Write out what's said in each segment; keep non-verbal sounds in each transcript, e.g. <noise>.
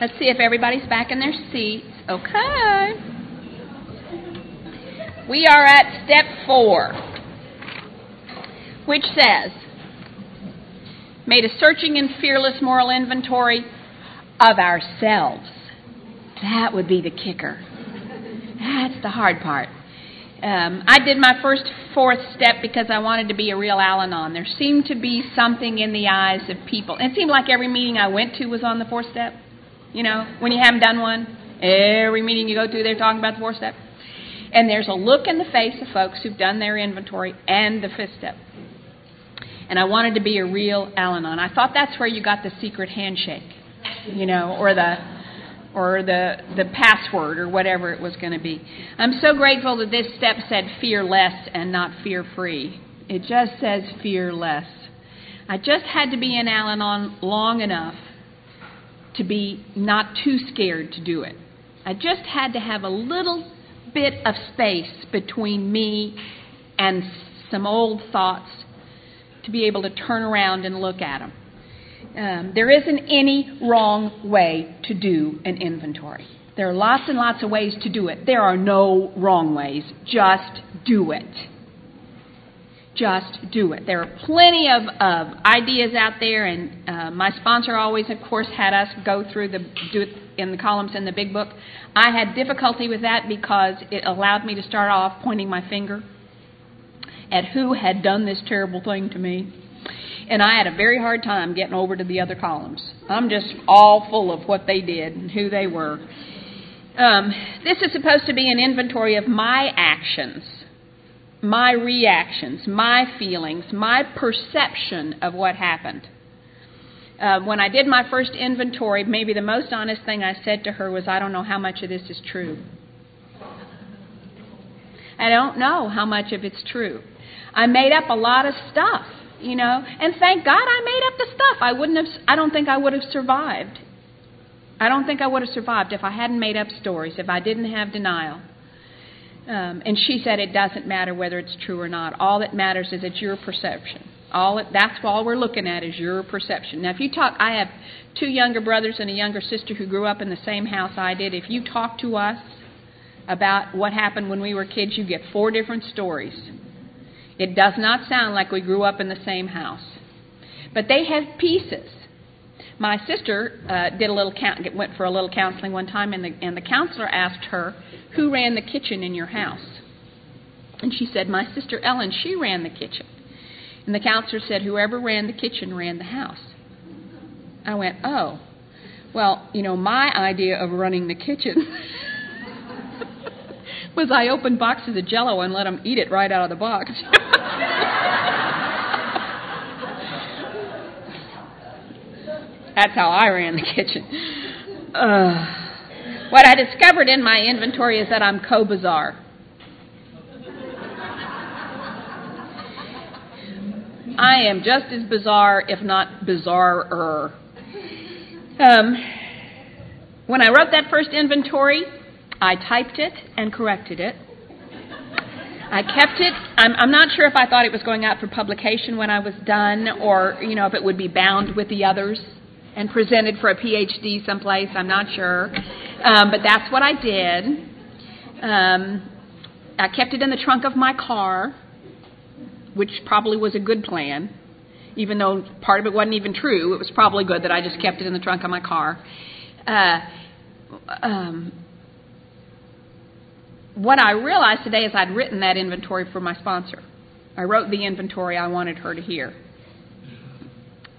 Let's see if everybody's back in their seats. Okay. We are at step four, which says, made a searching and fearless moral inventory of ourselves. That would be the kicker. That's the hard part. Um, I did my first fourth step because I wanted to be a real Al Anon. There seemed to be something in the eyes of people. It seemed like every meeting I went to was on the fourth step. You know, when you haven't done one, every meeting you go to, they're talking about the fourth step. And there's a look in the face of folks who've done their inventory and the fifth step. And I wanted to be a real Al Anon. I thought that's where you got the secret handshake, you know, or the or the the password or whatever it was going to be. I'm so grateful that this step said fear less and not fear free. It just says fear less. I just had to be in Al Anon long enough to be not too scared to do it. I just had to have a little bit of space between me and some old thoughts to be able to turn around and look at them. Um, there isn't any wrong way to do an inventory. There are lots and lots of ways to do it. There are no wrong ways. Just do it just do it. There are plenty of, of ideas out there, and uh, my sponsor always, of course, had us go through the do it in the columns in the big book. I had difficulty with that because it allowed me to start off pointing my finger at who had done this terrible thing to me. And I had a very hard time getting over to the other columns. I'm just all full of what they did and who they were. Um, this is supposed to be an inventory of my actions my reactions, my feelings, my perception of what happened. Uh, when I did my first inventory, maybe the most honest thing I said to her was, I don't know how much of this is true. I don't know how much of it's true. I made up a lot of stuff, you know, and thank God I made up the stuff. I wouldn't have, I don't think I would have survived. I don't think I would have survived if I hadn't made up stories, if I didn't have denial. Um, and she said it doesn't matter whether it's true or not. All that matters is it's your perception. All it, that's all we're looking at is your perception. Now, if you talk, I have two younger brothers and a younger sister who grew up in the same house I did. If you talk to us about what happened when we were kids, you get four different stories. It does not sound like we grew up in the same house, but they have pieces. My sister uh, did a little count, went for a little counseling one time, and the and the counselor asked her, "Who ran the kitchen in your house?" And she said, "My sister Ellen. She ran the kitchen." And the counselor said, "Whoever ran the kitchen ran the house." I went, "Oh, well, you know, my idea of running the kitchen." <laughs> was I opened boxes of Jello and let them eat it right out of the box. <laughs> That's how I ran the kitchen. Uh, what I discovered in my inventory is that I'm co bizarre. I am just as bizarre, if not bizarrer. Um, when I wrote that first inventory, I typed it and corrected it. I kept it. I'm, I'm not sure if I thought it was going out for publication when I was done, or you know if it would be bound with the others and presented for a PhD someplace. I'm not sure. Um, but that's what I did. Um, I kept it in the trunk of my car, which probably was a good plan, even though part of it wasn't even true. It was probably good that I just kept it in the trunk of my car. Uh, um, what I realized today is I'd written that inventory for my sponsor. I wrote the inventory I wanted her to hear.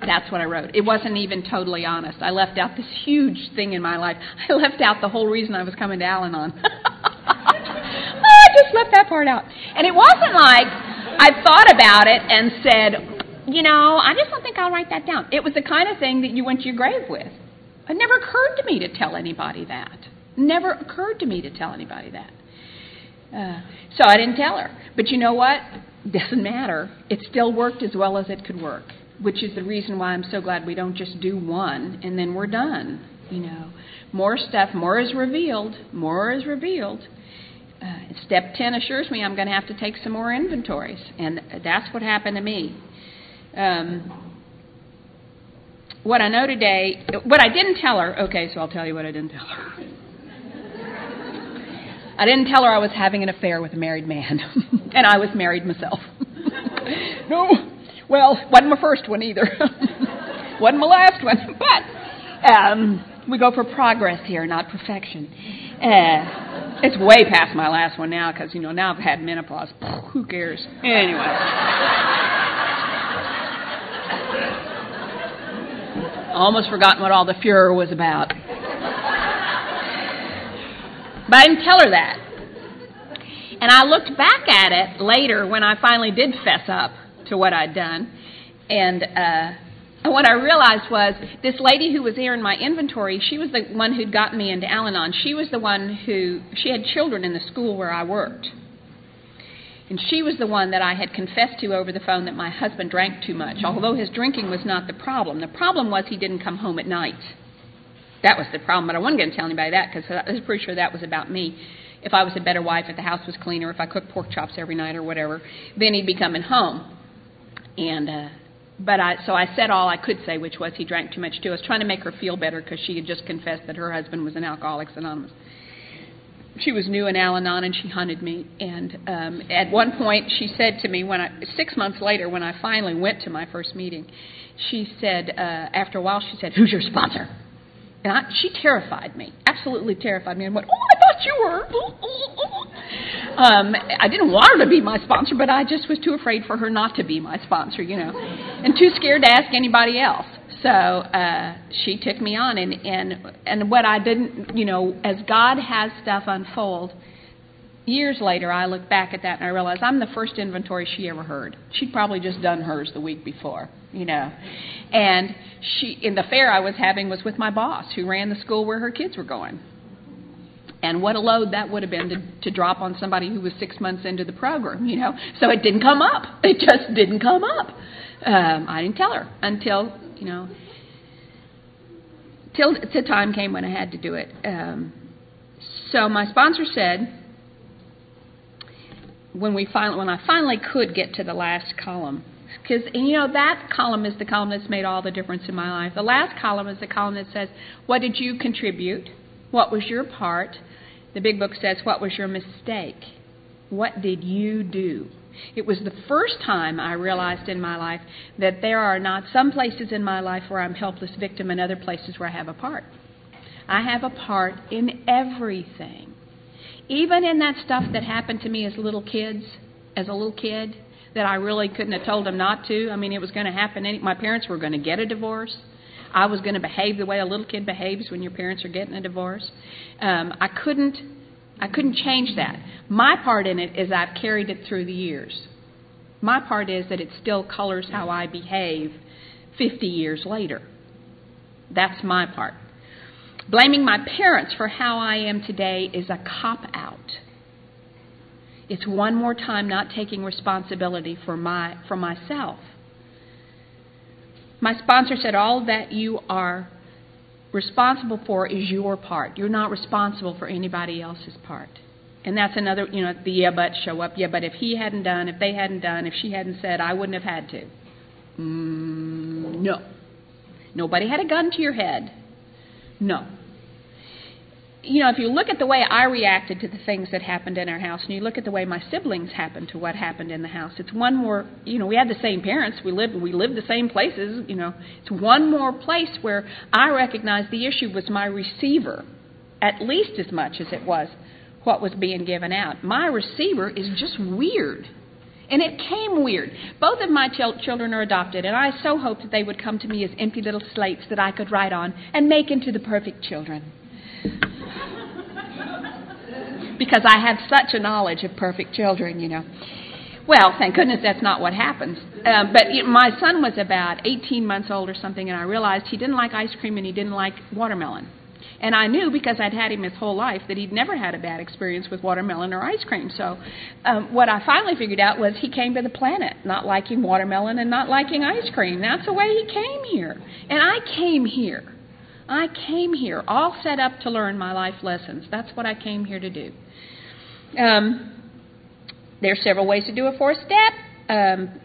That's what I wrote. It wasn't even totally honest. I left out this huge thing in my life. <laughs> I left out the whole reason I was coming to Al Anon. <laughs> I just left that part out. And it wasn't like I thought about it and said, you know, I just don't think I'll write that down. It was the kind of thing that you went to your grave with. It never occurred to me to tell anybody that. Never occurred to me to tell anybody that. Uh, so I didn't tell her. But you know what? Doesn't matter. It still worked as well as it could work which is the reason why I'm so glad we don't just do one and then we're done. You know, more stuff, more is revealed, more is revealed. Uh, step 10 assures me I'm going to have to take some more inventories, and that's what happened to me. Um, what I know today, what I didn't tell her, okay, so I'll tell you what I didn't tell her. I didn't tell her I was having an affair with a married man, <laughs> and I was married myself. <laughs> no, well, wasn't my first one either. <laughs> wasn't my last one, <laughs> but um, we go for progress here, not perfection. Uh, it's way past my last one now because you know now I've had menopause. <laughs> Who cares? Anyway. Almost forgotten what all the furor was about. But I didn't tell her that. And I looked back at it later when I finally did fess up to what I'd done. And uh, what I realized was this lady who was there in my inventory, she was the one who'd gotten me into Al Anon. She was the one who, she had children in the school where I worked. And she was the one that I had confessed to over the phone that my husband drank too much, although his drinking was not the problem. The problem was he didn't come home at night. That was the problem, but I wasn't going to tell anybody that because I was pretty sure that was about me. If I was a better wife, if the house was cleaner, if I cooked pork chops every night or whatever, then he'd be coming home. And uh, but I so I said all I could say, which was he drank too much too. I was trying to make her feel better because she had just confessed that her husband was an Alcoholics Anonymous she was new in Al-Anon and she hunted me. And um, at one point, she said to me when I six months later, when I finally went to my first meeting, she said uh, after a while, she said, "Who's your sponsor?" And I, she terrified me, absolutely terrified me, and went, "Oh, I thought you were." <laughs> um, I didn't want her to be my sponsor, but I just was too afraid for her not to be my sponsor, you know, and too scared to ask anybody else. So uh, she took me on, and and and what I didn't, you know, as God has stuff unfold. Years later, I look back at that and I realize I'm the first inventory she ever heard. She'd probably just done hers the week before, you know. And she, in the fair I was having, was with my boss who ran the school where her kids were going. And what a load that would have been to, to drop on somebody who was six months into the program, you know. So it didn't come up. <laughs> It just didn't come up. Um, I didn't tell her until you know, till the time came when I had to do it. Um, so my sponsor said, when we finally, when I finally could get to the last column, because you know that column is the column that's made all the difference in my life. The last column is the column that says, "What did you contribute? What was your part?" The big book says, "What was your mistake? What did you do?" It was the first time I realized in my life that there are not some places in my life where I'm helpless victim and other places where I have a part. I have a part in everything. Even in that stuff that happened to me as little kids, as a little kid, that I really couldn't have told them not to. I mean, it was going to happen. Any, my parents were going to get a divorce. I was going to behave the way a little kid behaves when your parents are getting a divorce. Um, I couldn't I couldn't change that. My part in it is I've carried it through the years. My part is that it still colors how I behave 50 years later. That's my part. Blaming my parents for how I am today is a cop out. It's one more time not taking responsibility for my for myself. My sponsor said all that you are responsible for is your part. You're not responsible for anybody else's part. And that's another, you know, the yeah, but show up. Yeah, but if he hadn't done, if they hadn't done, if she hadn't said, I wouldn't have had to. Mm, no. Nobody had a gun to your head. No you know, if you look at the way I reacted to the things that happened in our house, and you look at the way my siblings happened to what happened in the house, it's one more. You know, we had the same parents, we lived, we lived the same places. You know, it's one more place where I recognized the issue was my receiver, at least as much as it was what was being given out. My receiver is just weird. And it came weird. Both of my ch- children are adopted, and I so hoped that they would come to me as empty little slates that I could write on and make into the perfect children because I have such a knowledge of perfect children, you know. Well, thank goodness that's not what happens. Um, but you my son was about 18 months old or something, and I realized he didn't like ice cream and he didn't like watermelon. And I knew because I'd had him his whole life that he'd never had a bad experience with watermelon or ice cream. So, um, what I finally figured out was he came to the planet not liking watermelon and not liking ice cream. That's the way he came here. And I came here. I came here all set up to learn my life lessons. That's what I came here to do. Um, there are several ways to do a four step. Um,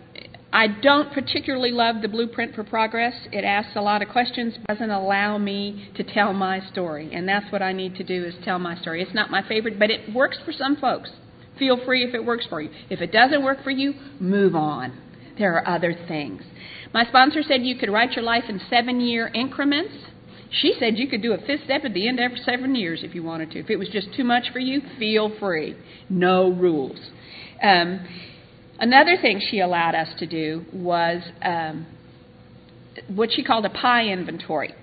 I don't particularly love the blueprint for progress. It asks a lot of questions, doesn't allow me to tell my story, and that's what I need to do is tell my story. It's not my favorite, but it works for some folks. Feel free if it works for you. If it doesn't work for you, move on. There are other things. My sponsor said you could write your life in seven year increments. She said you could do a fifth step at the end after seven years if you wanted to. If it was just too much for you, feel free. No rules. Um, another thing she allowed us to do was um, what she called a pie inventory.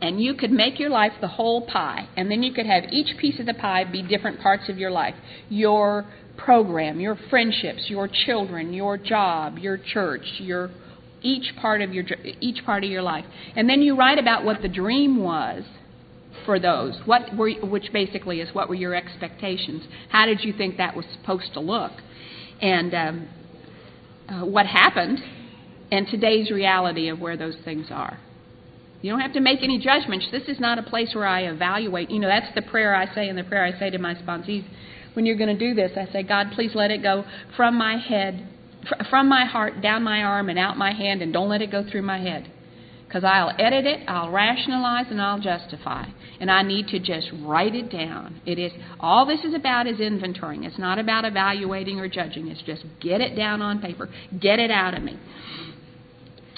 And you could make your life the whole pie, and then you could have each piece of the pie be different parts of your life. Your program, your friendships, your children, your job, your church, your each part of your each part of your life, and then you write about what the dream was for those. What were, which basically is what were your expectations? How did you think that was supposed to look? And um, uh, what happened? And today's reality of where those things are. You don't have to make any judgments. This is not a place where I evaluate. You know, that's the prayer I say, and the prayer I say to my sponsees. When you're going to do this, I say, God, please let it go from my head from my heart down my arm and out my hand, and don't let it go through my head. Because I'll edit it, I'll rationalize, and I'll justify. And I need to just write it down. It is all this is about is inventorying. It's not about evaluating or judging. It's just get it down on paper, get it out of me.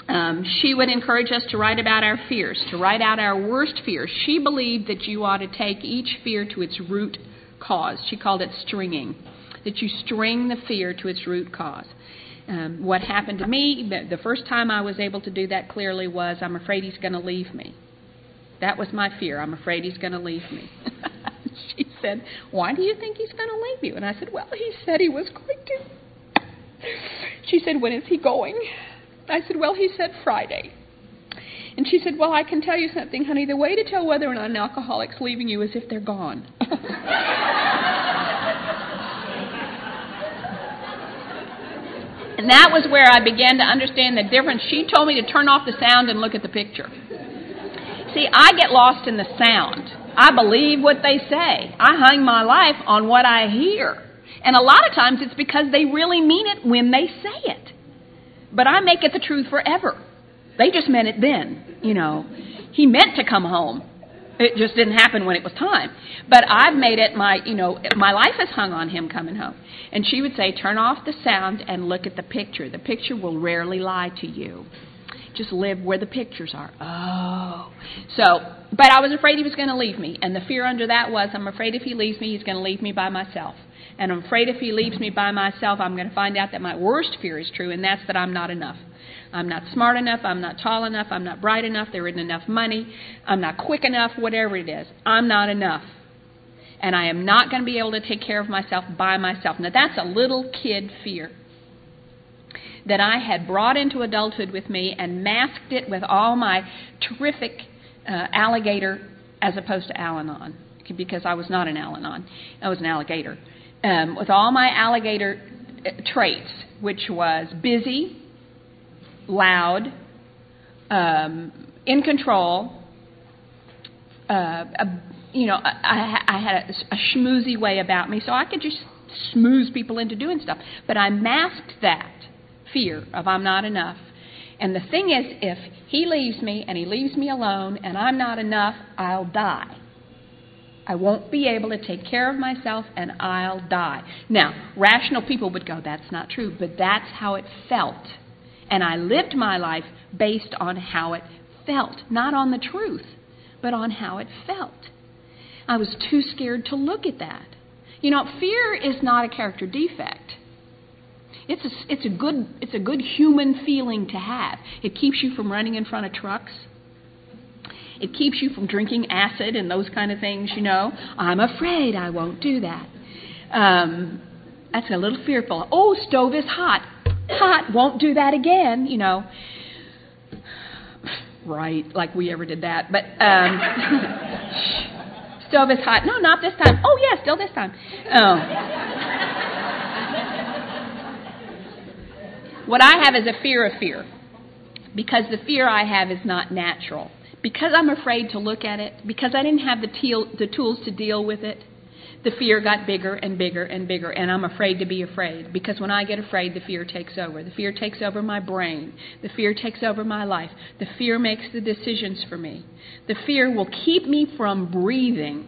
Um, she would encourage us to write about our fears, to write out our worst fears. She believed that you ought to take each fear to its root cause. She called it stringing, that you string the fear to its root cause. Um, what happened to me, the first time I was able to do that clearly was I'm afraid he's going to leave me. That was my fear. I'm afraid he's going to leave me. <laughs> she said, Why do you think he's going to leave you? And I said, Well, he said he was going to. She said, When is he going? I said, Well, he said Friday. And she said, Well, I can tell you something, honey. The way to tell whether or not an alcoholic's leaving you is if they're gone. <laughs> And that was where I began to understand the difference. She told me to turn off the sound and look at the picture. See, I get lost in the sound. I believe what they say. I hang my life on what I hear. And a lot of times it's because they really mean it when they say it. But I make it the truth forever. They just meant it then, you know. He meant to come home. It just didn't happen when it was time. But I've made it my, you know, my life has hung on him coming home. And she would say, turn off the sound and look at the picture. The picture will rarely lie to you. Just live where the pictures are. Oh. So, but I was afraid he was going to leave me. And the fear under that was, I'm afraid if he leaves me, he's going to leave me by myself. And I'm afraid if he leaves me by myself, I'm going to find out that my worst fear is true, and that's that I'm not enough. I'm not smart enough. I'm not tall enough. I'm not bright enough. There isn't enough money. I'm not quick enough, whatever it is. I'm not enough. And I am not going to be able to take care of myself by myself. Now, that's a little kid fear that I had brought into adulthood with me and masked it with all my terrific uh, alligator as opposed to Al Anon, because I was not an Al Anon. I was an alligator. Um, with all my alligator uh, traits, which was busy, loud, um, in control. Uh, a, you know, I, I had a, a schmoozy way about me, so I could just smooth people into doing stuff. But I masked that fear of I'm not enough. And the thing is, if he leaves me and he leaves me alone and I'm not enough, I'll die. I won't be able to take care of myself and I'll die. Now, rational people would go, that's not true, but that's how it felt and I lived my life based on how it felt, not on the truth, but on how it felt. I was too scared to look at that. You know, fear is not a character defect. It's a, it's a good it's a good human feeling to have. It keeps you from running in front of trucks. It keeps you from drinking acid and those kind of things. You know, I'm afraid I won't do that. Um, that's a little fearful. Oh, stove is hot hot, won't do that again, you know. Right, like we ever did that. But um, <laughs> stove is hot. No, not this time. Oh, yeah, still this time. Oh. What I have is a fear of fear because the fear I have is not natural. Because I'm afraid to look at it, because I didn't have the, teal, the tools to deal with it, the fear got bigger and bigger and bigger, and I'm afraid to be afraid because when I get afraid, the fear takes over. The fear takes over my brain. The fear takes over my life. The fear makes the decisions for me. The fear will keep me from breathing.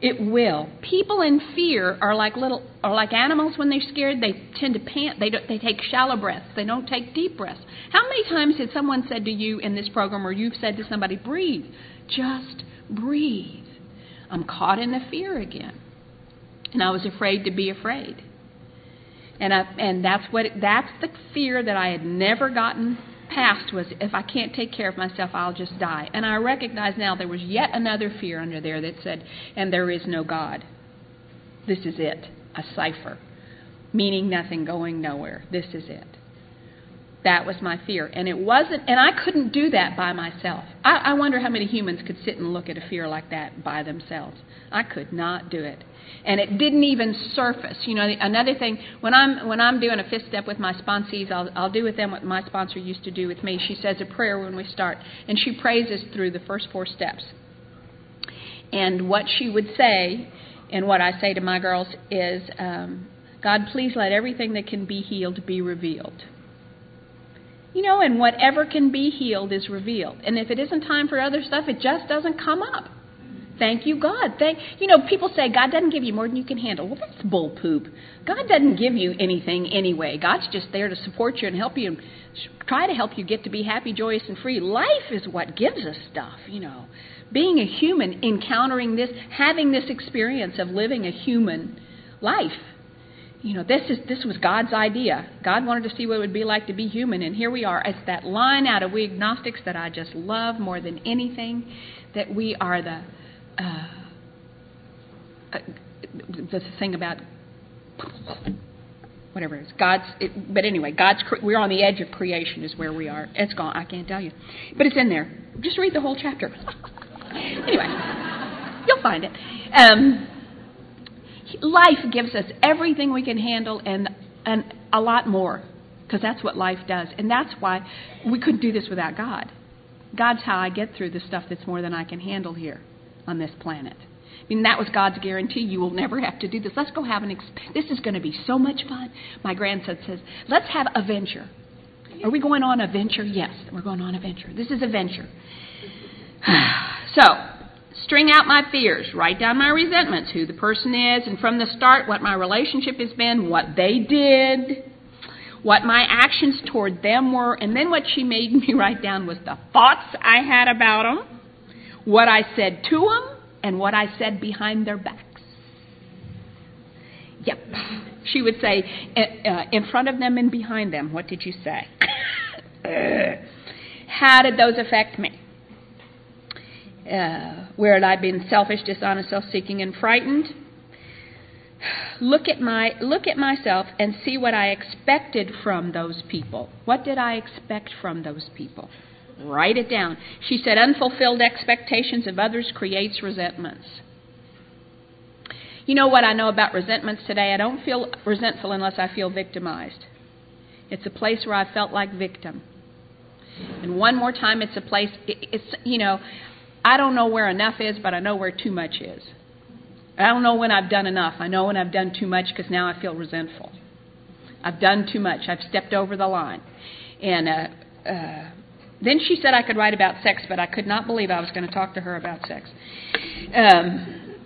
It will. People in fear are like little are like animals when they're scared. They tend to pant. They don't, they take shallow breaths. They don't take deep breaths. How many times has someone said to you in this program, or you've said to somebody, "Breathe, just breathe"? I'm caught in the fear again. And I was afraid to be afraid. And I, and that's what that's the fear that I had never gotten past was if I can't take care of myself, I'll just die. And I recognize now there was yet another fear under there that said, and there is no God. This is it, a cipher, meaning nothing, going nowhere. This is it. That was my fear. And it wasn't, and I couldn't do that by myself. I, I wonder how many humans could sit and look at a fear like that by themselves. I could not do it. And it didn't even surface. You know, another thing, when I'm when I'm doing a fifth step with my sponsees, I'll I'll do with them what my sponsor used to do with me. She says a prayer when we start, and she prays us through the first four steps. And what she would say, and what I say to my girls is, um, God, please let everything that can be healed be revealed. You know, and whatever can be healed is revealed. And if it isn't time for other stuff, it just doesn't come up. Thank you, God. Thank you know, people say God doesn't give you more than you can handle. Well, that's bull poop. God doesn't give you anything anyway. God's just there to support you and help you and try to help you get to be happy, joyous, and free. Life is what gives us stuff, you know. Being a human, encountering this, having this experience of living a human life you know, this is this was God's idea. God wanted to see what it would be like to be human, and here we are. It's that line out of we agnostics that I just love more than anything. That we are the uh, uh, the thing about whatever it is. God's, it, but anyway, God's. We're on the edge of creation, is where we are. It's gone. I can't tell you, but it's in there. Just read the whole chapter. <laughs> anyway, you'll find it. Um, life gives us everything we can handle and, and a lot more because that's what life does. And that's why we couldn't do this without God. God's how I get through the stuff that's more than I can handle here on this planet. I mean, that was God's guarantee. You will never have to do this. Let's go have an. Exp- this is going to be so much fun. My grandson says, "Let's have a venture." Are we going on a venture? Yes, we're going on a venture. This is a venture. <sighs> so, string out my fears, write down my resentments, who the person is, and from the start, what my relationship has been, what they did, what my actions toward them were, and then what she made <laughs> me write down was the thoughts I had about them, what I said to them, and what I said behind their backs. Yep. She would say, uh, in front of them and behind them, what did you say? <laughs> How did those affect me? Uh, where had I been selfish, dishonest, self-seeking, and frightened? Look at my look at myself and see what I expected from those people. What did I expect from those people? Write it down. She said, unfulfilled expectations of others creates resentments. You know what I know about resentments today? I don't feel resentful unless I feel victimized. It's a place where I felt like victim. And one more time, it's a place, it's, you know, I don't know where enough is, but I know where too much is. I don't know when I've done enough. I know when I've done too much because now I feel resentful. I've done too much. I've stepped over the line. And uh, uh, then she said I could write about sex, but I could not believe I was going to talk to her about sex. Um,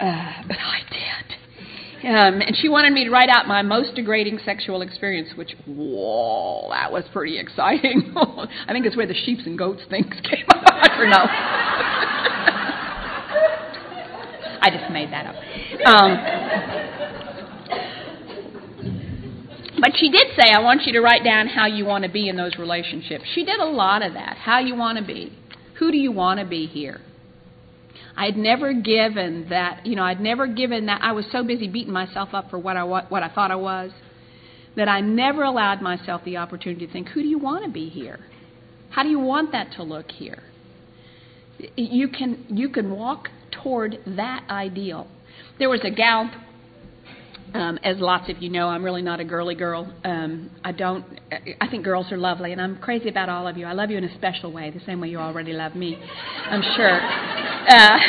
uh, but I did. Um, and she wanted me to write out my most degrading sexual experience, which, whoa, that was pretty exciting. <laughs> I think it's where the sheeps and goats things came up. Don't know. <laughs> I just made that up. Um, but she did say, I want you to write down how you want to be in those relationships. She did a lot of that. How you want to be. Who do you want to be here? I'd never given that, you know, I'd never given that. I was so busy beating myself up for what I what I thought I was that I never allowed myself the opportunity to think, who do you want to be here? How do you want that to look here? You can you can walk toward that ideal. There was a gal um, as lots of you know, I'm really not a girly girl. Um, I don't. I think girls are lovely, and I'm crazy about all of you. I love you in a special way, the same way you already love me. I'm sure. Uh, <laughs>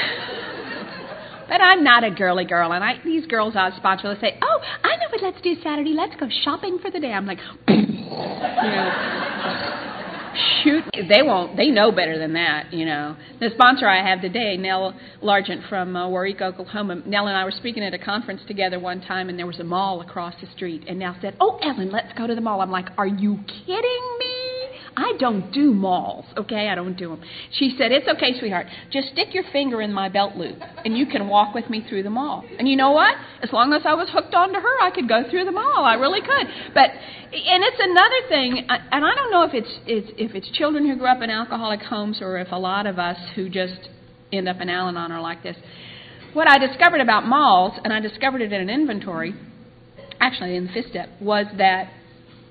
But I'm not a girly girl, and I these girls I sponsor they say, "Oh, I know what let's do Saturday. Let's go shopping for the day." I'm like, <laughs> you know shoot, they won't. They know better than that, you know. The sponsor I have today, Nell Largent from uh, Warwick, Oklahoma. Nell and I were speaking at a conference together one time, and there was a mall across the street. And Nell said, "Oh, Ellen, let's go to the mall." I'm like, "Are you kidding me?" I don't do malls, okay? I don't do them. She said, It's okay, sweetheart. Just stick your finger in my belt loop and you can walk with me through the mall. And you know what? As long as I was hooked onto her, I could go through the mall. I really could. But, and it's another thing, and I don't know if it's, it's, if it's children who grew up in alcoholic homes or if a lot of us who just end up in Al Anon are like this. What I discovered about malls, and I discovered it in an inventory, actually in the fifth step, was that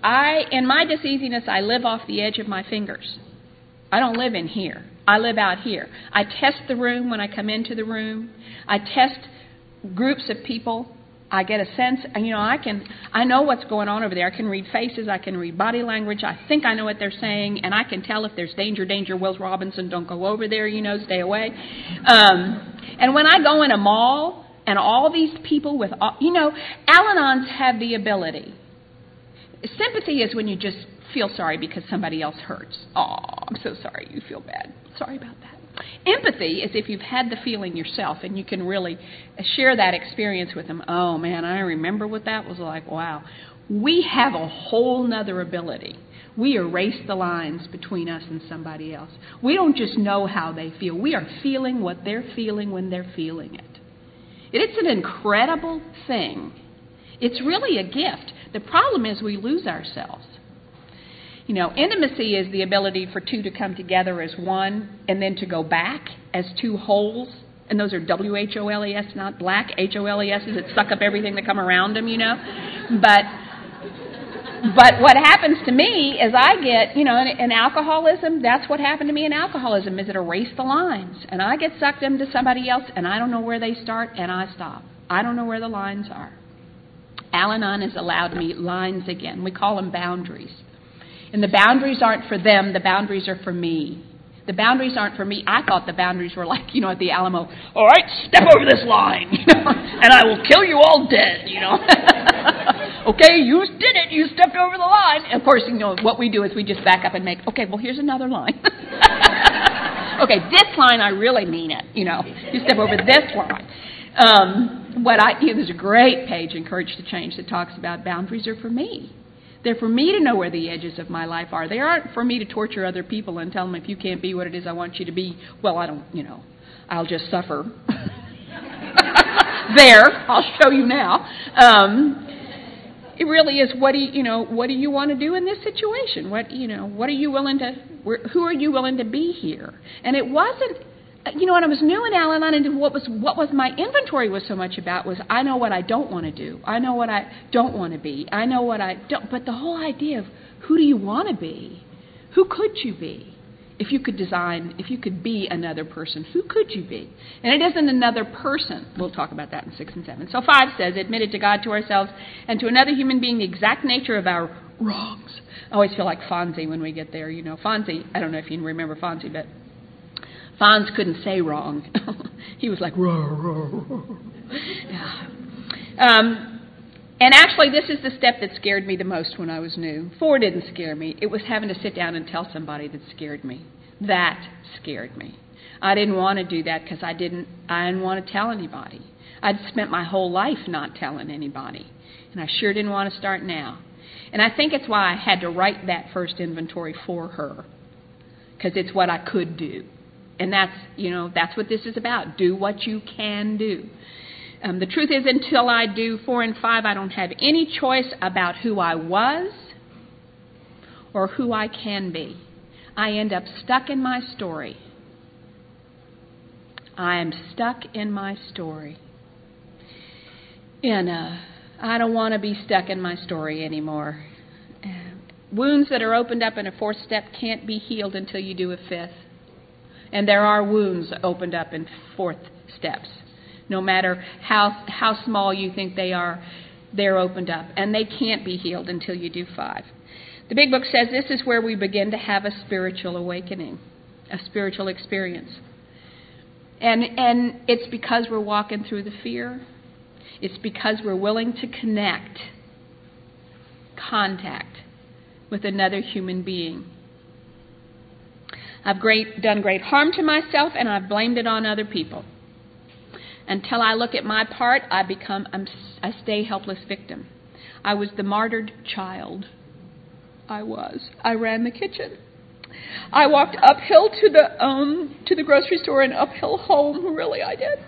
I, in my diseasiness, I live off the edge of my fingers. I don't live in here. I live out here. I test the room when I come into the room. I test groups of people. I get a sense, you know, I can, I know what's going on over there. I can read faces. I can read body language. I think I know what they're saying, and I can tell if there's danger, danger. Will Robinson, don't go over there. You know, stay away. Um, and when I go in a mall, and all these people with, all, you know, Al-Anons have the ability Sympathy is when you just feel sorry because somebody else hurts. Oh, I'm so sorry you feel bad. Sorry about that. Empathy is if you've had the feeling yourself and you can really share that experience with them. Oh man, I remember what that was like. Wow. We have a whole nother ability. We erase the lines between us and somebody else. We don't just know how they feel. We are feeling what they're feeling when they're feeling it. It's an incredible thing. It's really a gift. The problem is we lose ourselves. You know, intimacy is the ability for two to come together as one and then to go back as two wholes. And those are W H O L E S, not black H O L E S, that suck up everything that come around them, you know. But but what happens to me is I get, you know, in, in alcoholism, that's what happened to me in alcoholism, is it erased the lines. And I get sucked into somebody else, and I don't know where they start, and I stop. I don't know where the lines are. Al Anon has allowed me lines again. We call them boundaries. And the boundaries aren't for them, the boundaries are for me. The boundaries aren't for me. I thought the boundaries were like, <laughs> you know, at the Alamo, all right, step over this line, <laughs> you know, and I will kill you all dead, you know. <laughs> okay, you did it, you stepped over the line. And of course, you know, what we do is we just back up and make, okay, well, here's another line. okay, this line, I really mean it, you know. You step over this line. Um, what I, know, there's a great page in Courage to Change that talks about boundaries are for me. They're for me to know where the edges of my life are. They aren't for me to torture other people and tell them if you can't be what it is I want you to be, well, I don't, you know, I'll just suffer. <laughs> there, I'll show you now. Um, it really is what do you, you know what do you want to do in this situation? What you know what are you willing to who are you willing to be here? And it wasn't you know, when I was new in Al-Anon, and what was what was my inventory was so much about was I know what I don't want to do. I know what I don't want to be. I know what I don't. But the whole idea of who do you want to be? Who could you be? If you could design, if you could be another person, who could you be? And it isn't another person. We'll talk about that in six and seven. So five says, admitted to God, to ourselves, and to another human being the exact nature of our wrongs. I always feel like Fonzie when we get there. You know, Fonzie. I don't know if you remember Fonzie, but Fonz couldn't say wrong. <laughs> he was like, roar, roar, roar. Yeah. Um, and actually, this is the step that scared me the most when I was new. Four didn't scare me. It was having to sit down and tell somebody that scared me. That scared me. I didn't want to do that because I didn't. I didn't want to tell anybody. I'd spent my whole life not telling anybody, and I sure didn't want to start now. And I think it's why I had to write that first inventory for her, because it's what I could do. And that's, you know, that's what this is about. Do what you can do. Um, the truth is, until I do four and five, I don't have any choice about who I was or who I can be. I end up stuck in my story. I am stuck in my story. And uh, I don't want to be stuck in my story anymore. Uh, wounds that are opened up in a fourth step can't be healed until you do a fifth. And there are wounds opened up in fourth steps. No matter how, how small you think they are, they're opened up. And they can't be healed until you do five. The big book says this is where we begin to have a spiritual awakening, a spiritual experience. And, and it's because we're walking through the fear. It's because we're willing to connect, contact with another human being. I've great, done great harm to myself and I've blamed it on other people. Until I look at my part, I become I stay helpless victim. I was the martyred child. I was. I ran the kitchen. I walked uphill to the um to the grocery store and uphill home. Really, I did.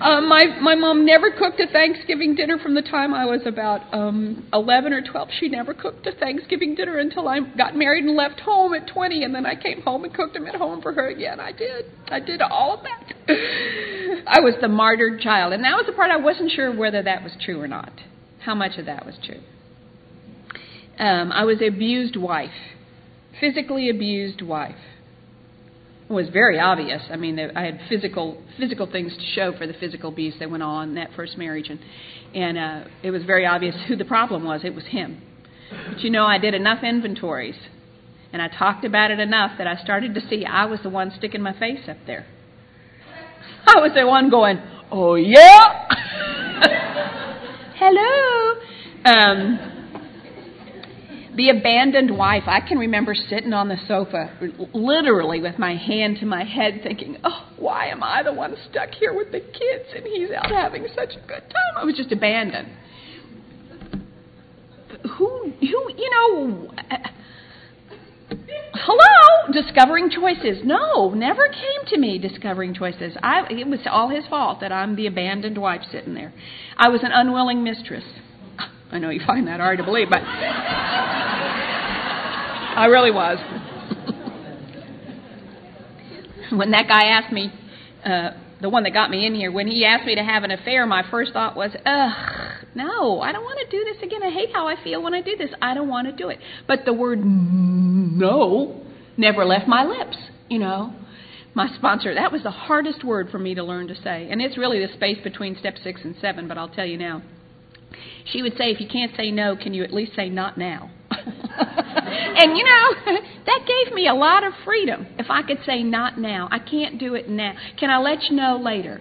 Um, my my mom never cooked a Thanksgiving dinner from the time I was about um 11 or 12. She never cooked a Thanksgiving dinner until I got married and left home at 20, and then I came home and cooked them at home for her again. I did. I did all of that. <laughs> I was the martyred child, and that was the part I wasn't sure whether that was true or not. How much of that was true? Um, I was abused wife physically abused wife. It was very obvious. I mean, I had physical physical things to show for the physical abuse that went on in that first marriage, and and uh, it was very obvious who the problem was. It was him. But you know, I did enough inventories, and I talked about it enough that I started to see I was the one sticking my face up there. I was the one going, "Oh yeah, <laughs> hello." Um, the abandoned wife. I can remember sitting on the sofa, literally with my hand to my head, thinking, oh, why am I the one stuck here with the kids and he's out having such a good time? I was just abandoned. Who, who, you know, hello, discovering choices. No, never came to me discovering choices. I, it was all his fault that I'm the abandoned wife sitting there. I was an unwilling mistress. I know you find that hard to believe, but I really was. when that guy asked me, uh, the one that got me in here, when he asked me to have an affair, my first thought was, ugh, no, I don't want to do this again. I hate how I feel when I do this. I don't want to do it. But the word no never left my lips, you know. My sponsor, that was the hardest word for me to learn to say. And it's really the space between step six and seven, but I'll tell you now. She would say, if you can't say no, can you at least say not now? <laughs> and you know, that gave me a lot of freedom. If I could say not now, I can't do it now. Can I let you know later?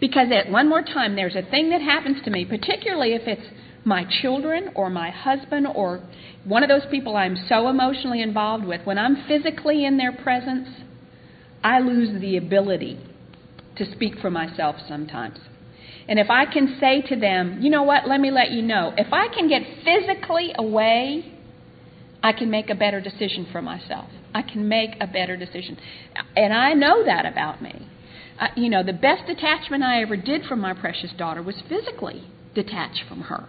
Because at one more time, there's a thing that happens to me, particularly if it's my children or my husband or one of those people I'm so emotionally involved with. When I'm physically in their presence, I lose the ability to speak for myself sometimes. And if I can say to them, you know what, let me let you know, if I can get physically away, I can make a better decision for myself. I can make a better decision. And I know that about me. Uh, you know, the best detachment I ever did from my precious daughter was physically detached from her.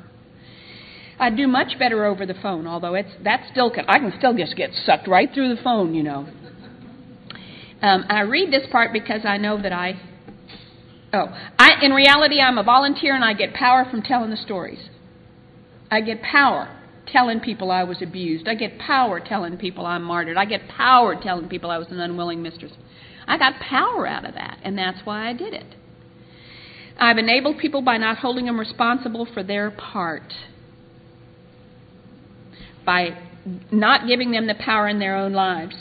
I do much better over the phone, although it's that still can I can still just get sucked right through the phone, you know. Um, I read this part because I know that I Oh, I, in reality, I'm a volunteer and I get power from telling the stories. I get power telling people I was abused. I get power telling people I'm martyred. I get power telling people I was an unwilling mistress. I got power out of that, and that's why I did it. I've enabled people by not holding them responsible for their part, by not giving them the power in their own lives.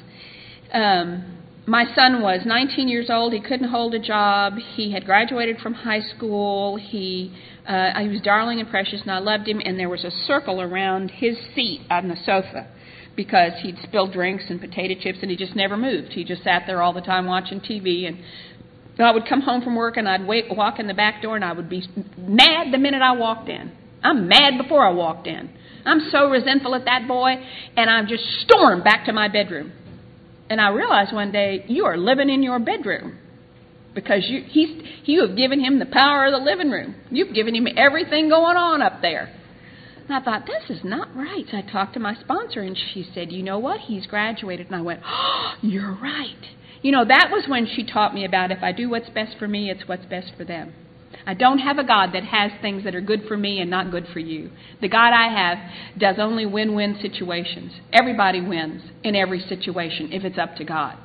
Um, my son was 19 years old. He couldn't hold a job. He had graduated from high school. He uh, he was darling and precious, and I loved him. And there was a circle around his seat on the sofa because he'd spilled drinks and potato chips, and he just never moved. He just sat there all the time watching TV. And I would come home from work, and I'd wait, walk in the back door, and I would be mad the minute I walked in. I'm mad before I walked in. I'm so resentful at that boy, and I just stormed back to my bedroom and I realized one day you are living in your bedroom because you he's you have given him the power of the living room. You've given him everything going on up there. And I thought, this is not right. So I talked to my sponsor, and she said, You know what? He's graduated. And I went, Oh, you're right. You know, that was when she taught me about if I do what's best for me, it's what's best for them. I don't have a God that has things that are good for me and not good for you. The God I have does only win win situations. Everybody wins in every situation if it's up to God.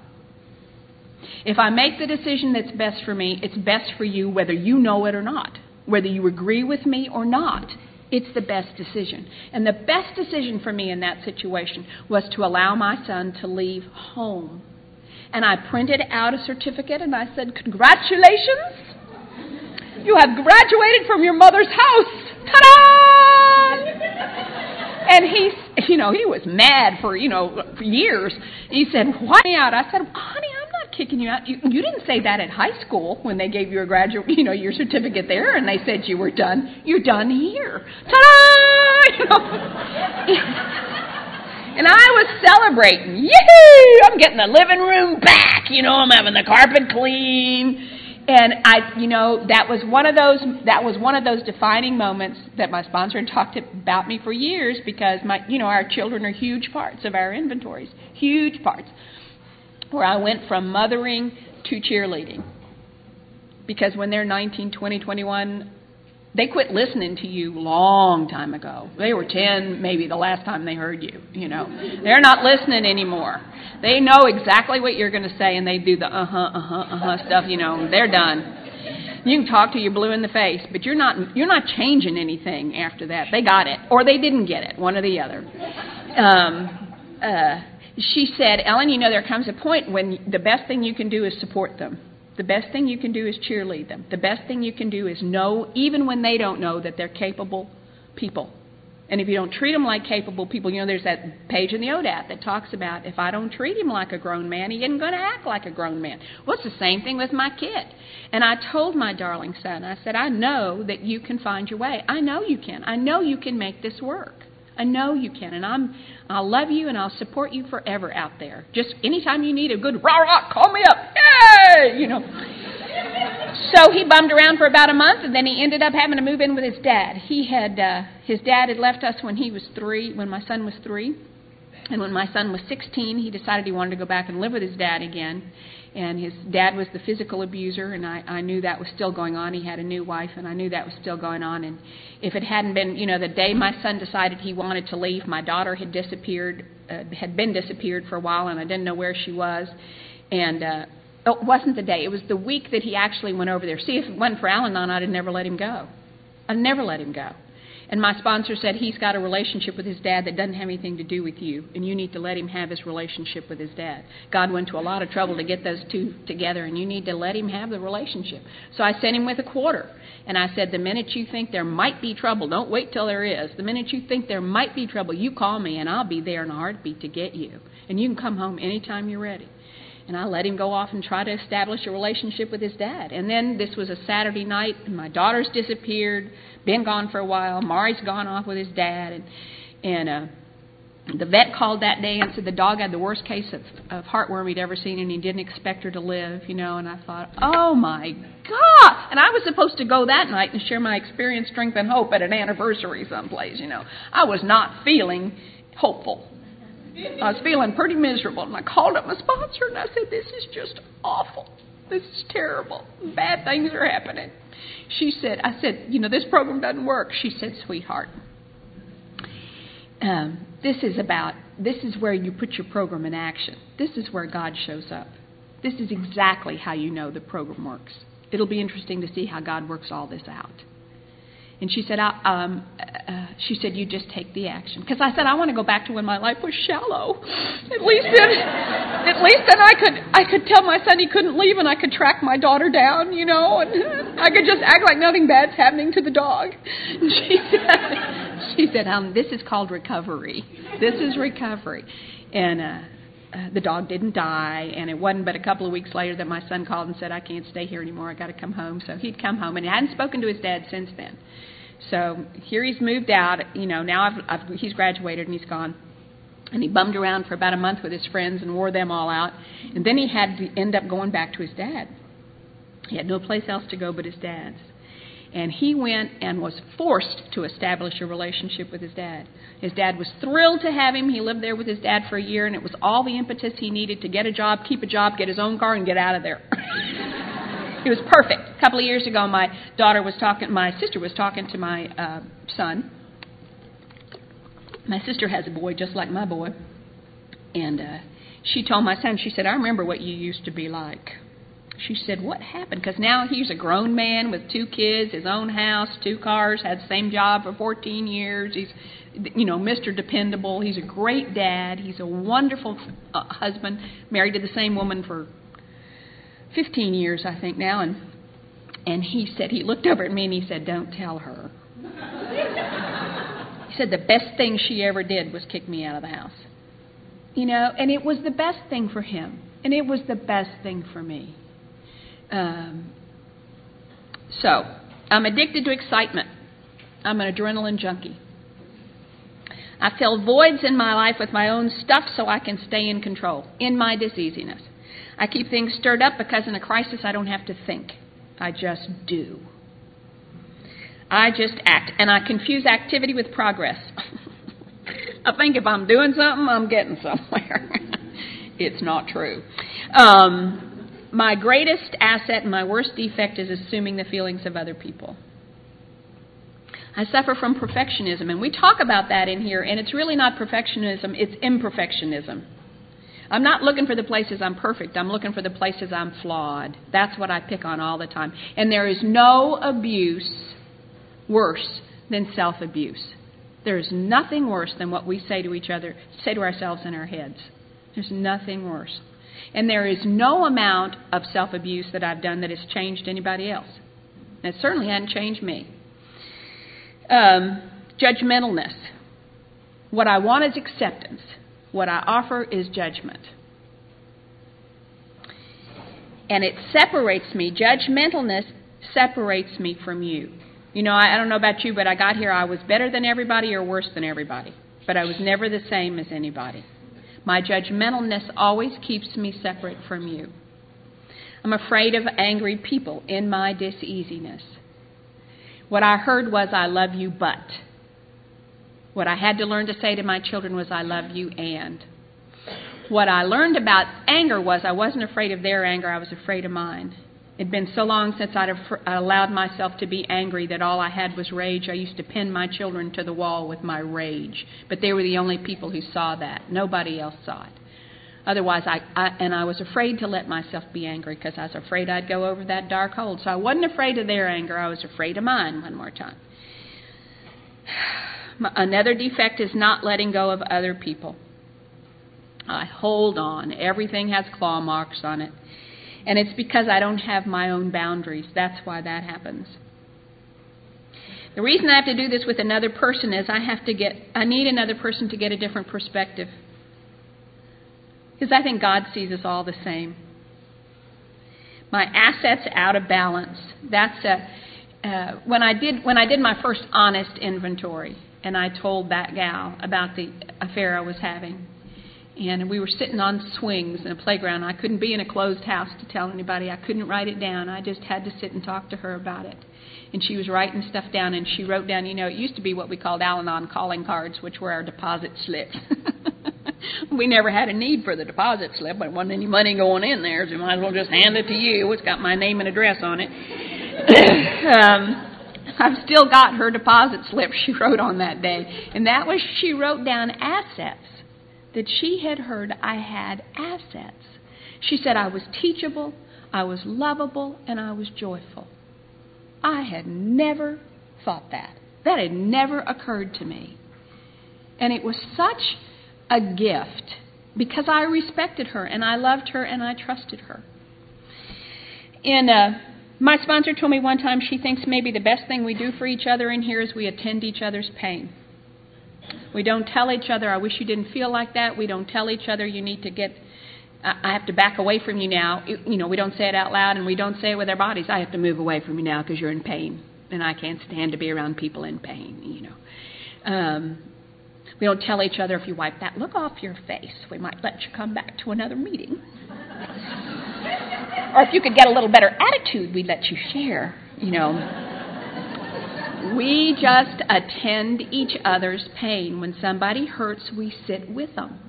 If I make the decision that's best for me, it's best for you whether you know it or not, whether you agree with me or not. It's the best decision. And the best decision for me in that situation was to allow my son to leave home And I printed out a certificate and I said, Congratulations! You have graduated from your mother's house! Ta da! And he, you know, he was mad for, you know, for years. He said, Why me out? I said, Honey, I'm not kicking you out. You, you didn't say that at high school when they gave you a graduate, you know, your certificate there and they said you were done. You're done here. Ta da! <laughs> You know. And I was celebrating. Yee! I'm getting the living room back. You know, I'm having the carpet clean. And I, you know, that was one of those that was one of those defining moments that my sponsor had talked about me for years because my, you know, our children are huge parts of our inventories, huge parts. Where I went from mothering to cheerleading. Because when they're 19, 20, 21, they quit listening to you long time ago. They were 10 maybe the last time they heard you, you know. They're not listening anymore. They know exactly what you're going to say and they do the uh-huh, uh-huh, uh-huh stuff, you know. They're done. You can talk to you blue in the face, but you're not you're not changing anything after that. They got it or they didn't get it, one or the other. Um uh she said, "Ellen, you know there comes a point when the best thing you can do is support them." The best thing you can do is cheerlead them. The best thing you can do is know, even when they don't know, that they're capable people. And if you don't treat them like capable people, you know, there's that page in the ODAT that talks about if I don't treat him like a grown man, he isn't going to act like a grown man. Well, it's the same thing with my kid. And I told my darling son, I said, I know that you can find your way. I know you can. I know you can make this work. I know you can, and I'm I'll love you and I'll support you forever out there. Just anytime you need a good rah rah, call me up. Yay! You know. So he bummed around for about a month, and then he ended up having to move in with his dad. He had uh, his dad had left us when he was three, when my son was three, and when my son was 16, he decided he wanted to go back and live with his dad again. And his dad was the physical abuser and I, I knew that was still going on. He had a new wife and i knew that was still going on. And if it hadn't been you know the day my son decided he wanted to leave my daughter had disappeared uh, had been disappeared for a while and i didn't know where she was. And uh it wasn't the day. It was the week that he actually went over there. See if it wasn't for al-anon i'd have never let him go. I'd never let him go and my sponsor said he's got a relationship with his dad that doesn't have anything to do with you, and you need to let him have his relationship with his dad. God went to a lot of trouble to get those two together, and you need to let him have the relationship. So I sent him with a quarter, and I said, The minute you think there might be trouble, don't wait till there is. The minute you think there might be trouble, you call me, and I'll be there in a heartbeat to get you. And you can come home anytime you're ready. And I let him go off and try to establish a relationship with his dad. And then this was a Saturday night, and my daughter's disappeared been gone for a while. Mari's gone off with his dad, and and uh, the vet called that day and said the dog had the worst case of, of heartworm he'd ever seen, and he didn't expect her to live. You know, and I thought, oh my God! And I was supposed to go that night and share my experience, strength, and hope at an anniversary someplace. You know, I was not feeling hopeful. I was feeling pretty miserable, and I called up my sponsor and I said, "This is just awful. This is terrible. Bad things are happening." She said, I said, you know, this program doesn't work. She said, sweetheart, um, this is about, this is where you put your program in action. This is where God shows up. This is exactly how you know the program works. It'll be interesting to see how God works all this out. And she said, um, uh, she said, you just take the action. Because I said, I want to go back to when my life was shallow. At least then, at least then I could, I could tell my son he couldn't leave, and I could track my daughter down, you know, and I could just act like nothing bad's happening to the dog. And she <laughs> said, she said, um, this is called recovery. This is recovery, and. uh, the dog didn't die, and it wasn't but a couple of weeks later that my son called and said, "I can't stay here anymore. I got to come home." So he'd come home, and he hadn't spoken to his dad since then. So here he's moved out. You know, now I've, I've, he's graduated and he's gone. And he bummed around for about a month with his friends and wore them all out. And then he had to end up going back to his dad. He had no place else to go but his dad's. And he went and was forced to establish a relationship with his dad. His dad was thrilled to have him. He lived there with his dad for a year, and it was all the impetus he needed to get a job, keep a job, get his own car, and get out of there. <laughs> It was perfect. A couple of years ago, my daughter was talking, my sister was talking to my uh, son. My sister has a boy just like my boy, and uh, she told my son, she said, "I remember what you used to be like." She said, What happened? Because now he's a grown man with two kids, his own house, two cars, had the same job for 14 years. He's, you know, Mr. Dependable. He's a great dad. He's a wonderful uh, husband, married to the same woman for 15 years, I think, now. And, and he said, He looked over at me and he said, Don't tell her. <laughs> he said, The best thing she ever did was kick me out of the house. You know, and it was the best thing for him. And it was the best thing for me. Um, so, I'm addicted to excitement. I'm an adrenaline junkie. I fill voids in my life with my own stuff so I can stay in control, in my diseasiness. I keep things stirred up because in a crisis I don't have to think. I just do. I just act. And I confuse activity with progress. <laughs> I think if I'm doing something, I'm getting somewhere. <laughs> it's not true. Um, my greatest asset and my worst defect is assuming the feelings of other people. I suffer from perfectionism, and we talk about that in here, and it's really not perfectionism, it's imperfectionism. I'm not looking for the places I'm perfect, I'm looking for the places I'm flawed. That's what I pick on all the time. And there is no abuse worse than self abuse. There is nothing worse than what we say to each other, say to ourselves in our heads. There's nothing worse. And there is no amount of self abuse that I've done that has changed anybody else. And it certainly hadn't changed me. Um, judgmentalness. What I want is acceptance. What I offer is judgment. And it separates me. Judgmentalness separates me from you. You know, I, I don't know about you, but I got here, I was better than everybody or worse than everybody. But I was never the same as anybody. My judgmentalness always keeps me separate from you. I'm afraid of angry people in my diseasiness. What I heard was, I love you, but. What I had to learn to say to my children was, I love you, and. What I learned about anger was, I wasn't afraid of their anger, I was afraid of mine. It had been so long since I'd allowed myself to be angry that all I had was rage. I used to pin my children to the wall with my rage, but they were the only people who saw that. Nobody else saw it. Otherwise, I, I and I was afraid to let myself be angry because I was afraid I'd go over that dark hole. So I wasn't afraid of their anger. I was afraid of mine. One more time. <sighs> Another defect is not letting go of other people. I hold on. Everything has claw marks on it. And it's because I don't have my own boundaries. That's why that happens. The reason I have to do this with another person is I have to get I need another person to get a different perspective. Because I think God sees us all the same. My assets out of balance. That's a uh, when I did when I did my first honest inventory, and I told that gal about the affair I was having and we were sitting on swings in a playground. I couldn't be in a closed house to tell anybody. I couldn't write it down. I just had to sit and talk to her about it. And she was writing stuff down, and she wrote down, you know, it used to be what we called Al Anon calling cards, which were our deposit slips. <laughs> we never had a need for the deposit slip, but wasn't any money going in there, so you might as well just hand it to you. It's got my name and address on it. <coughs> um, I've still got her deposit slip she wrote on that day, and that was she wrote down assets that she had heard I had assets. She said I was teachable, I was lovable, and I was joyful. I had never thought that. That had never occurred to me. And it was such a gift because I respected her and I loved her and I trusted her. And uh, my sponsor told me one time she thinks maybe the best thing we do for each other in here is we attend each other's pain. We don't tell each other, I wish you didn't feel like that. We don't tell each other, you need to get, I have to back away from you now. You know, we don't say it out loud and we don't say it with our bodies. I have to move away from you now because you're in pain. And I can't stand to be around people in pain, you know. Um, we don't tell each other if you wipe that look off your face, we might let you come back to another meeting. <laughs> or if you could get a little better attitude, we'd let you share, you know. We just attend each other's pain. When somebody hurts, we sit with them.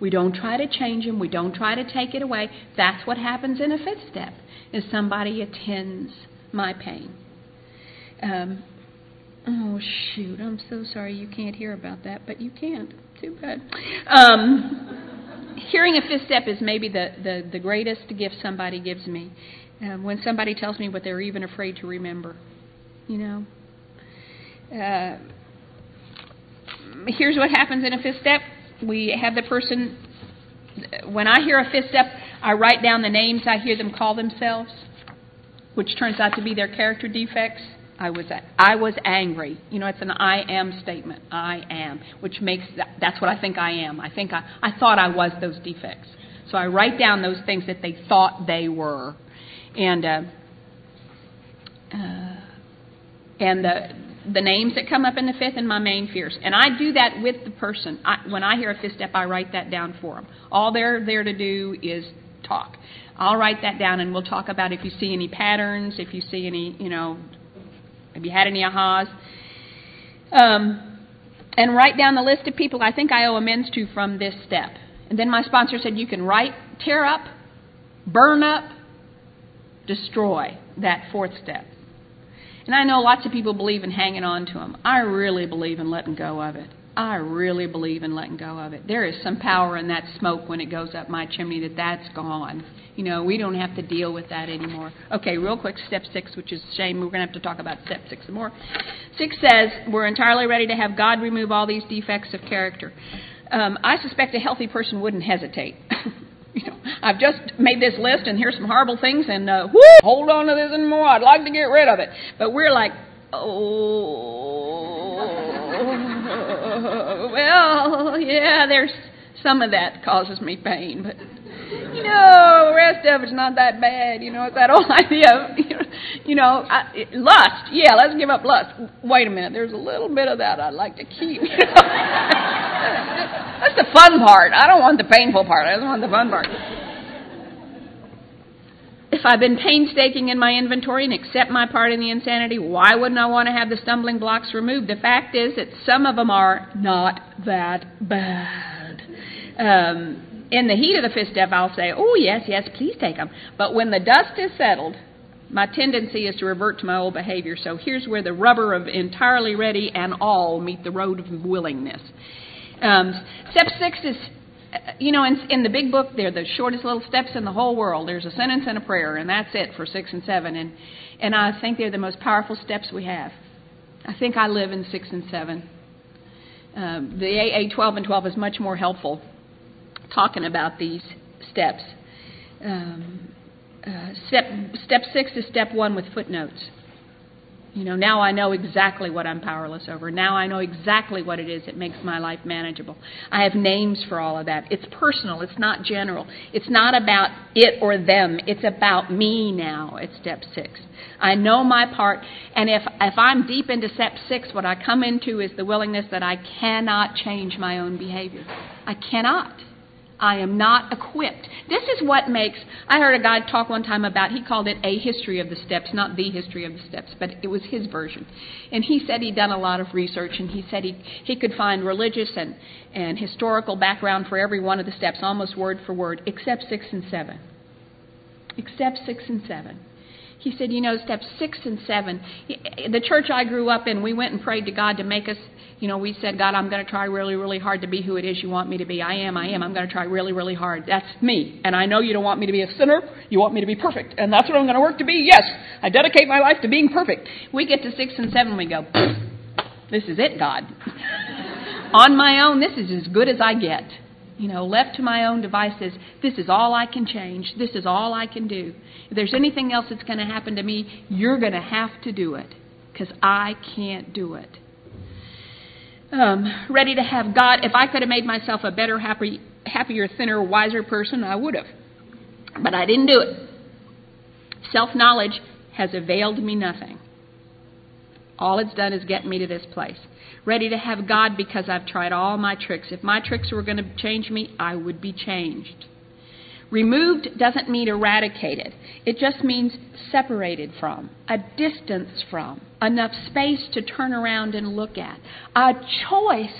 We don't try to change them. We don't try to take it away. That's what happens in a fifth step, is somebody attends my pain. Um, oh, shoot. I'm so sorry you can't hear about that, but you can't. Too bad. Um, hearing a fifth step is maybe the, the, the greatest gift somebody gives me. Um, when somebody tells me what they're even afraid to remember, you know. Uh, here's what happens in a fifth step. We have the person. When I hear a fifth step, I write down the names I hear them call themselves, which turns out to be their character defects. I was I was angry. You know, it's an I am statement. I am, which makes that, that's what I think I am. I think I I thought I was those defects. So I write down those things that they thought they were, and uh, uh, and the the names that come up in the fifth and my main fears. And I do that with the person. I, when I hear a fifth step, I write that down for them. All they're there to do is talk. I'll write that down, and we'll talk about if you see any patterns, if you see any, you know, have you had any ahas? Um, and write down the list of people I think I owe amends to from this step. And then my sponsor said you can write, tear up, burn up, destroy that fourth step. And I know lots of people believe in hanging on to them. I really believe in letting go of it. I really believe in letting go of it. There is some power in that smoke when it goes up my chimney that that's gone. You know, we don't have to deal with that anymore. Okay, real quick, step six, which is a shame. We're going to have to talk about step six some more. Six says we're entirely ready to have God remove all these defects of character. Um, I suspect a healthy person wouldn't hesitate. <laughs> you know, I've just made this list, and here's some horrible things, and uh, whoo, hold on to this and more. I'd like to get rid of it, but we're like, oh, <laughs> well, yeah. There's some of that causes me pain, but you know, the rest of it's not that bad. You know, it's that old <laughs> idea of, you know, I, lust. Yeah, let's give up lust. Wait a minute, there's a little bit of that I'd like to keep. <laughs> You know? That's the fun part. I don't want the painful part. I don't want the fun part. If I've been painstaking in my inventory and accept my part in the insanity, why wouldn't I want to have the stumbling blocks removed? The fact is that some of them are not that bad. Um, in the heat of the fifth step, I'll say, oh, yes, yes, please take them. But when the dust is settled, my tendency is to revert to my old behavior. So here's where the rubber of entirely ready and all meet the road of willingness. Um, step six is, you know, in, in the big book, they're the shortest little steps in the whole world. There's a sentence and a prayer, and that's it for six and seven. And, and I think they're the most powerful steps we have. I think I live in six and seven. Um, the AA 12 and 12 is much more helpful talking about these steps. Um, uh, step step six is step one with footnotes. You know, now I know exactly what I'm powerless over. Now I know exactly what it is that makes my life manageable. I have names for all of that. It's personal, it's not general. It's not about it or them. It's about me now at step six. I know my part, and if, if I'm deep into step six, what I come into is the willingness that I cannot change my own behavior. I cannot. I am not equipped. This is what makes, I heard a guy talk one time about, he called it a history of the steps, not the history of the steps, but it was his version. And he said he'd done a lot of research and he said he, he could find religious and, and historical background for every one of the steps, almost word for word, except six and seven. Except six and seven. He said, you know, steps six and seven. The church I grew up in, we went and prayed to God to make us you know, we said, God, I'm going to try really, really hard to be who it is you want me to be. I am, I am. I'm going to try really, really hard. That's me. And I know you don't want me to be a sinner. You want me to be perfect. And that's what I'm going to work to be. Yes, I dedicate my life to being perfect. We get to six and seven, we go, this is it, God. <laughs> On my own, this is as good as I get. You know, left to my own devices, this is all I can change. This is all I can do. If there's anything else that's going to happen to me, you're going to have to do it because I can't do it um, ready to have God. If I could have made myself a better, happy, happier, thinner, wiser person, I would have. But I didn't do it. Self knowledge has availed me nothing. All it's done is get me to this place. Ready to have God because I've tried all my tricks. If my tricks were going to change me, I would be changed. Removed doesn't mean eradicated, it just means separated from, a distance from, enough space to turn around and look at. A choice.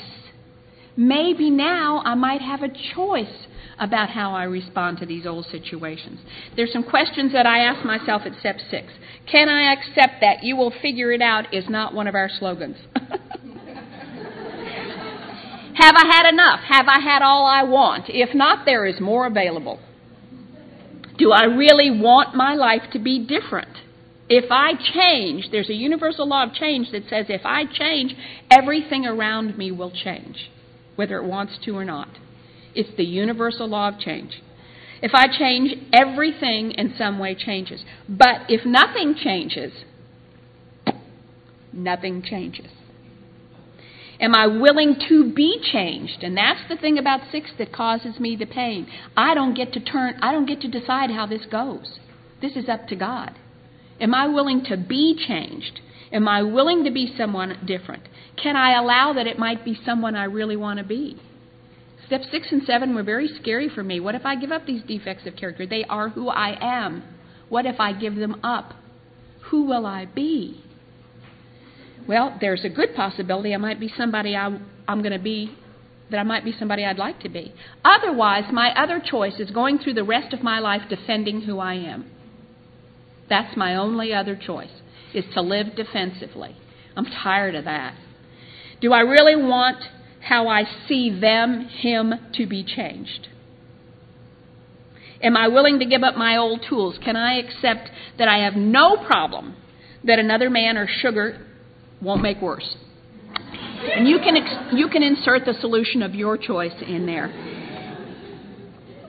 Maybe now I might have a choice about how I respond to these old situations. There's some questions that I ask myself at step six. Can I accept that you will figure it out is not one of our slogans? <laughs> Have I had enough? Have I had all I want? If not, there is more available. Do I really want my life to be different? If I change, there's a universal law of change that says if I change, everything around me will change, whether it wants to or not. It's the universal law of change. If I change, everything in some way changes. But if nothing changes, nothing changes. Am I willing to be changed? And that's the thing about six that causes me the pain. I don't get to turn, I don't get to decide how this goes. This is up to God. Am I willing to be changed? Am I willing to be someone different? Can I allow that it might be someone I really want to be? Step six and seven were very scary for me. What if I give up these defects of character? They are who I am. What if I give them up? Who will I be? Well, there's a good possibility I might be somebody I, I'm going to be, that I might be somebody I'd like to be. Otherwise, my other choice is going through the rest of my life defending who I am. That's my only other choice, is to live defensively. I'm tired of that. Do I really want how I see them, him, to be changed? Am I willing to give up my old tools? Can I accept that I have no problem that another man or sugar won't make worse. And you can, ex- you can insert the solution of your choice in there.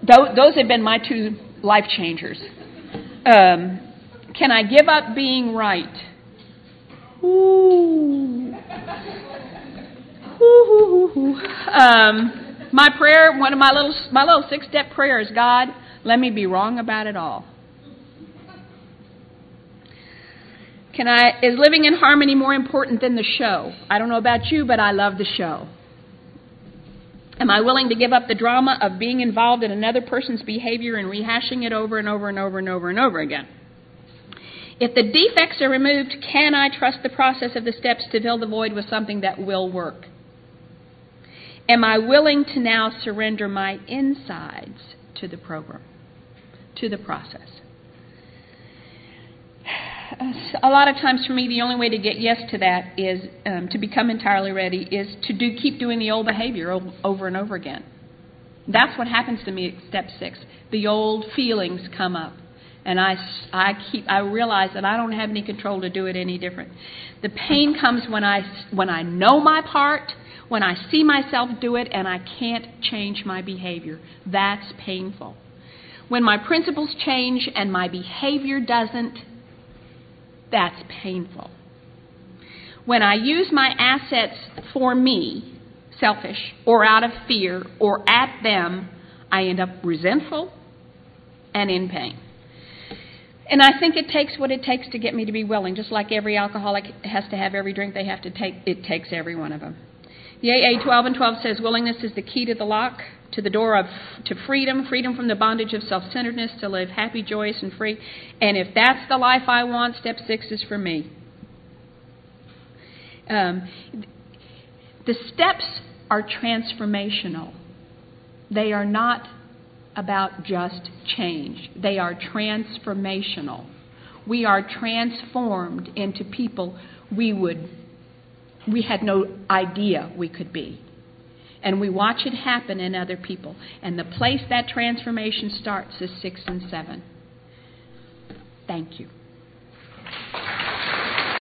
Those have been my two life changers. Um, can I give up being right? Ooh. Ooh. Um, my prayer, one of my little my little six step prayers, God, let me be wrong about it all. Can I, is living in harmony more important than the show? I don't know about you, but I love the show. Am I willing to give up the drama of being involved in another person's behavior and rehashing it over and over and over and over and over again? If the defects are removed, can I trust the process of the steps to fill the void with something that will work? Am I willing to now surrender my insides to the program, to the process? <sighs> a lot of times for me, the only way to get yes to that is um, to become entirely ready is to do keep doing the old behavior over and over again. That's what happens to me at step six. The old feelings come up, and I, I keep I realize that I don't have any control to do it any different. The pain comes when I when I know my part, when I see myself do it, and I can't change my behavior. That's painful. When my principles change and my behavior doesn't, that's painful. When I use my assets for me, selfish, or out of fear, or at them, I end up resentful and in pain. And I think it takes what it takes to get me to be willing. Just like every alcoholic has to have every drink they have to take, it takes every one of them. The AA 12 and 12 says willingness is the key to the lock to the door of to freedom, freedom from the bondage of self-centeredness, to live happy, joyous, and free. And if that's the life I want, step six is for me. Um, the steps are transformational. They are not about just change. They are transformational. We are transformed into people we would we had no idea we could be and we watch it happen in other people. And the place that transformation starts is 6 and 7. Thank you.